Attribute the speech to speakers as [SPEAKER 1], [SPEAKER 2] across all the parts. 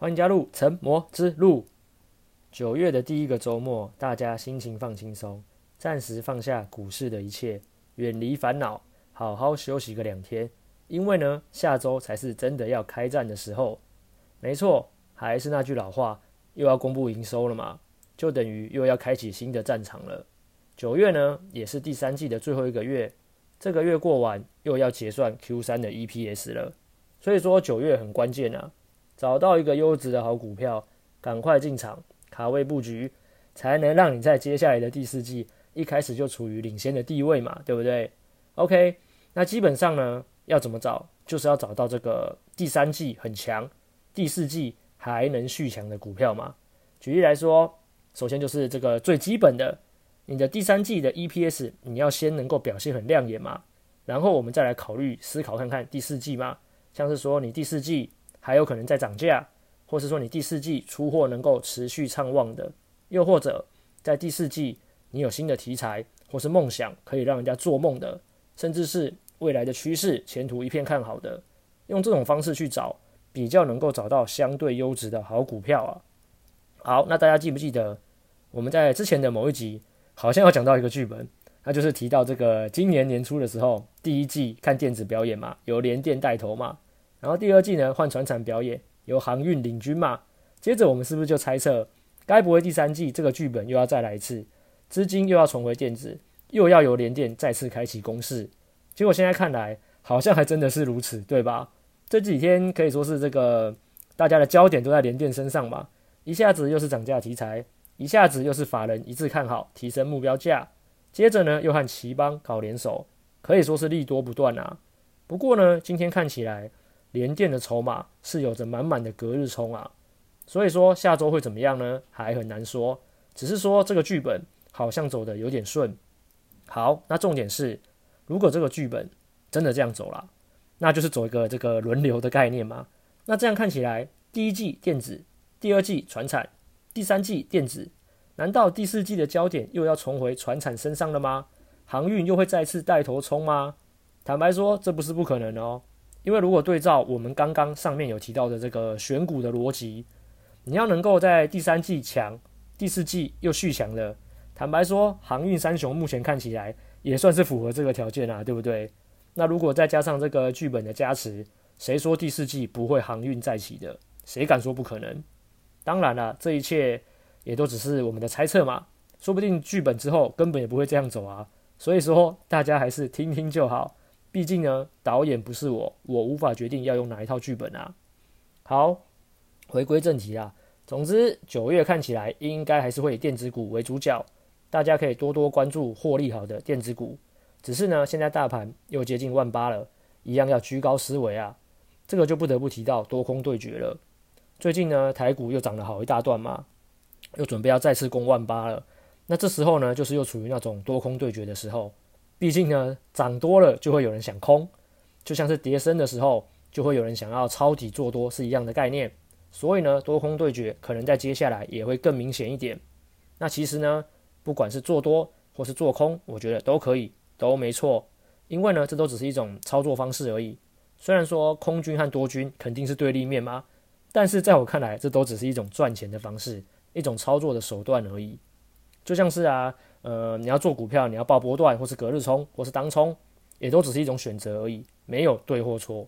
[SPEAKER 1] 欢迎加入成魔之路。九月的第一个周末，大家心情放轻松，暂时放下股市的一切，远离烦恼，好好休息个两天。因为呢，下周才是真的要开战的时候。没错，还是那句老话，又要公布营收了嘛，就等于又要开启新的战场了。九月呢，也是第三季的最后一个月，这个月过完，又要结算 Q 三的 EPS 了。所以说九月很关键啊，找到一个优质的好股票，赶快进场卡位布局，才能让你在接下来的第四季一开始就处于领先的地位嘛，对不对？OK，那基本上呢。要怎么找？就是要找到这个第三季很强，第四季还能续强的股票嘛。举例来说，首先就是这个最基本的，你的第三季的 EPS 你要先能够表现很亮眼嘛，然后我们再来考虑思考看看第四季嘛，像是说你第四季还有可能在涨价，或是说你第四季出货能够持续畅旺的，又或者在第四季你有新的题材或是梦想可以让人家做梦的，甚至是。未来的趋势前途一片看好的，用这种方式去找，比较能够找到相对优质的好股票啊。好，那大家记不记得我们在之前的某一集好像要讲到一个剧本，那就是提到这个今年年初的时候，第一季看电子表演嘛，由联电带头嘛，然后第二季呢换船产表演，由航运领军嘛。接着我们是不是就猜测，该不会第三季这个剧本又要再来一次，资金又要重回电子，又要由联电再次开启攻势？结果现在看来，好像还真的是如此，对吧？这几天可以说是这个大家的焦点都在联电身上嘛，一下子又是涨价题材，一下子又是法人一致看好提升目标价，接着呢又和奇邦搞联手，可以说是利多不断啊。不过呢，今天看起来联电的筹码是有着满满的隔日冲啊，所以说下周会怎么样呢？还很难说，只是说这个剧本好像走得有点顺。好，那重点是。如果这个剧本真的这样走了，那就是走一个这个轮流的概念嘛。那这样看起来，第一季电子，第二季传产，第三季电子，难道第四季的焦点又要重回传产身上了吗？航运又会再次带头冲吗？坦白说，这不是不可能哦。因为如果对照我们刚刚上面有提到的这个选股的逻辑，你要能够在第三季强，第四季又续强的，坦白说，航运三雄目前看起来。也算是符合这个条件啊，对不对？那如果再加上这个剧本的加持，谁说第四季不会航运再起的？谁敢说不可能？当然了，这一切也都只是我们的猜测嘛，说不定剧本之后根本也不会这样走啊。所以说，大家还是听听就好。毕竟呢，导演不是我，我无法决定要用哪一套剧本啊。好，回归正题啦。总之，九月看起来应该还是会以电子股为主角。大家可以多多关注获利好的电子股，只是呢，现在大盘又接近万八了，一样要居高思维啊。这个就不得不提到多空对决了。最近呢，台股又涨了好一大段嘛，又准备要再次攻万八了。那这时候呢，就是又处于那种多空对决的时候。毕竟呢，涨多了就会有人想空，就像是跌深的时候，就会有人想要抄底做多是一样的概念。所以呢，多空对决可能在接下来也会更明显一点。那其实呢，不管是做多或是做空，我觉得都可以，都没错。因为呢，这都只是一种操作方式而已。虽然说空军和多军肯定是对立面嘛，但是在我看来，这都只是一种赚钱的方式，一种操作的手段而已。就像是啊，呃，你要做股票，你要报波段，或是隔日冲，或是当冲，也都只是一种选择而已，没有对或错。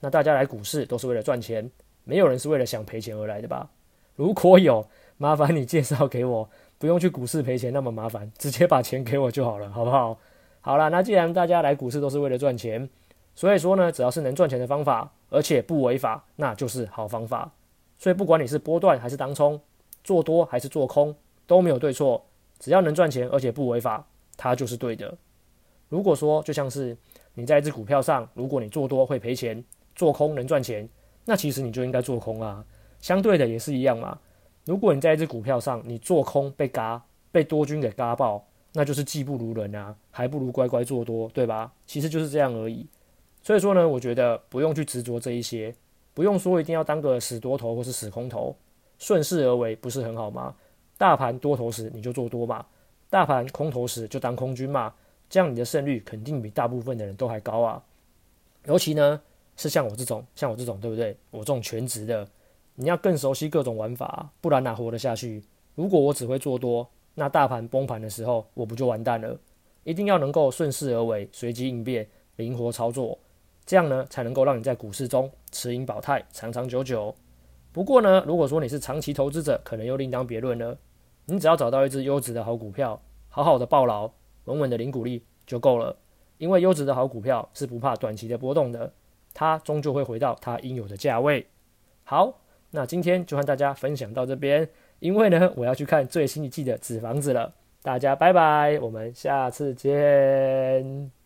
[SPEAKER 1] 那大家来股市都是为了赚钱，没有人是为了想赔钱而来的吧？如果有，麻烦你介绍给我。不用去股市赔钱那么麻烦，直接把钱给我就好了，好不好？好了，那既然大家来股市都是为了赚钱，所以说呢，只要是能赚钱的方法，而且不违法，那就是好方法。所以不管你是波段还是当冲，做多还是做空，都没有对错，只要能赚钱而且不违法，它就是对的。如果说就像是你在一只股票上，如果你做多会赔钱，做空能赚钱，那其实你就应该做空啊。相对的也是一样嘛。如果你在一只股票上，你做空被嘎，被多军给嘎爆，那就是技不如人啊，还不如乖乖做多，对吧？其实就是这样而已。所以说呢，我觉得不用去执着这一些，不用说一定要当个死多头或是死空头，顺势而为不是很好吗？大盘多头时你就做多嘛，大盘空头时就当空军嘛，这样你的胜率肯定比大部分的人都还高啊。尤其呢是像我这种，像我这种，对不对？我这种全职的。你要更熟悉各种玩法，不然哪活得下去？如果我只会做多，那大盘崩盘的时候，我不就完蛋了？一定要能够顺势而为，随机应变，灵活操作，这样呢，才能够让你在股市中持盈保泰，长长久久。不过呢，如果说你是长期投资者，可能又另当别论了。你只要找到一只优质的好股票，好好的抱牢，稳稳的领股利就够了。因为优质的好股票是不怕短期的波动的，它终究会回到它应有的价位。好，那今天就和大家分享到这边。因为呢，我要去看最新一季的《纸房子》了。大家拜拜，我们下次见。